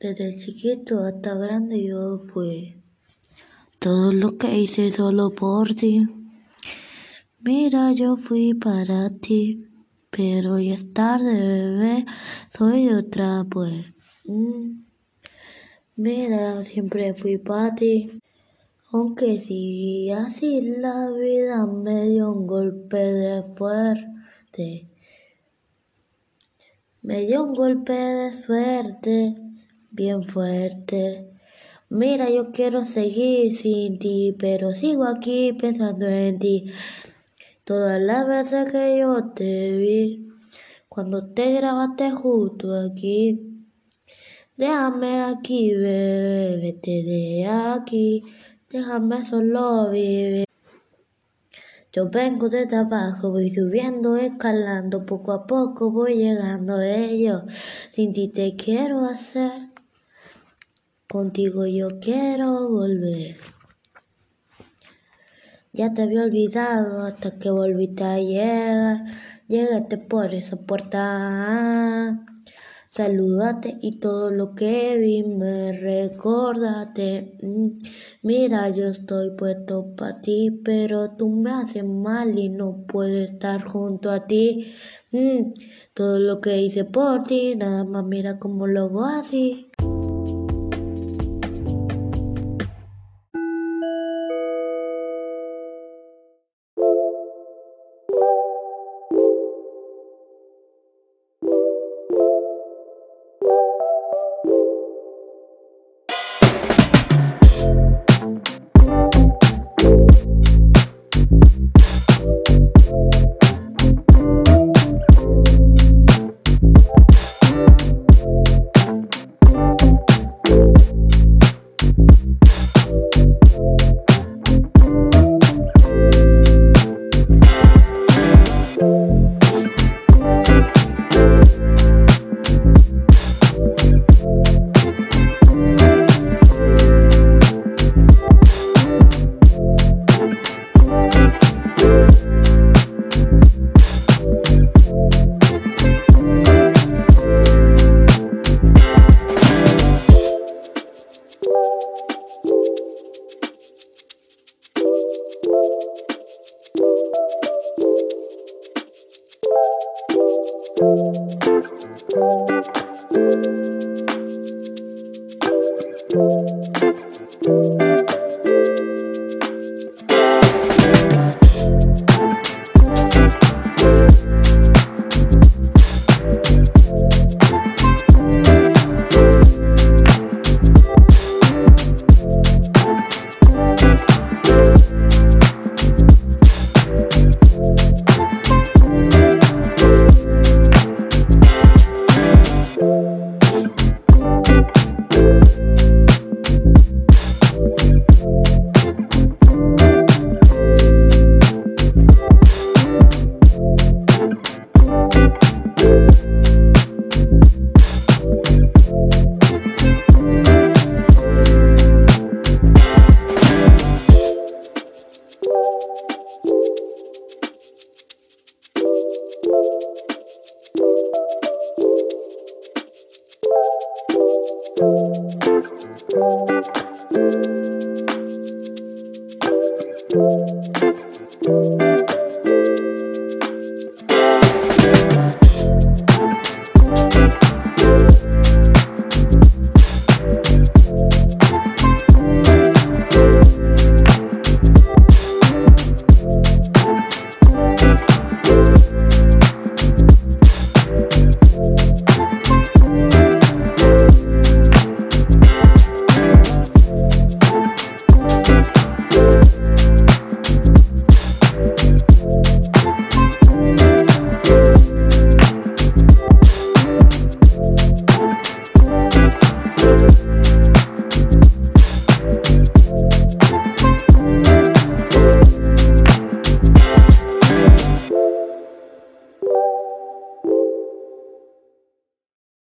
Desde chiquito hasta grande yo fui. Todo lo que hice solo por ti. Mira, yo fui para ti. Pero hoy es tarde, bebé. Soy de otra, pues. Mm. Mira, siempre fui para ti. Aunque si así la vida me dio un golpe de fuerte. Me dio un golpe de suerte bien fuerte. Mira, yo quiero seguir sin ti, pero sigo aquí pensando en ti. Todas las veces que yo te vi, cuando te grabaste justo aquí. Déjame aquí, bebé, vete de aquí. Déjame solo vivir. Yo vengo desde abajo, voy subiendo, escalando, poco a poco voy llegando a ello. Sin ti te quiero hacer. Contigo yo quiero volver. Ya te había olvidado hasta que volviste a llegar. Llegaste por esa puerta. Saludate y todo lo que vi me recordate. Mm, mira, yo estoy puesto para ti, pero tú me haces mal y no puedo estar junto a ti. Mm, todo lo que hice por ti, nada más mira cómo lo hago así. Thank you. Thank you.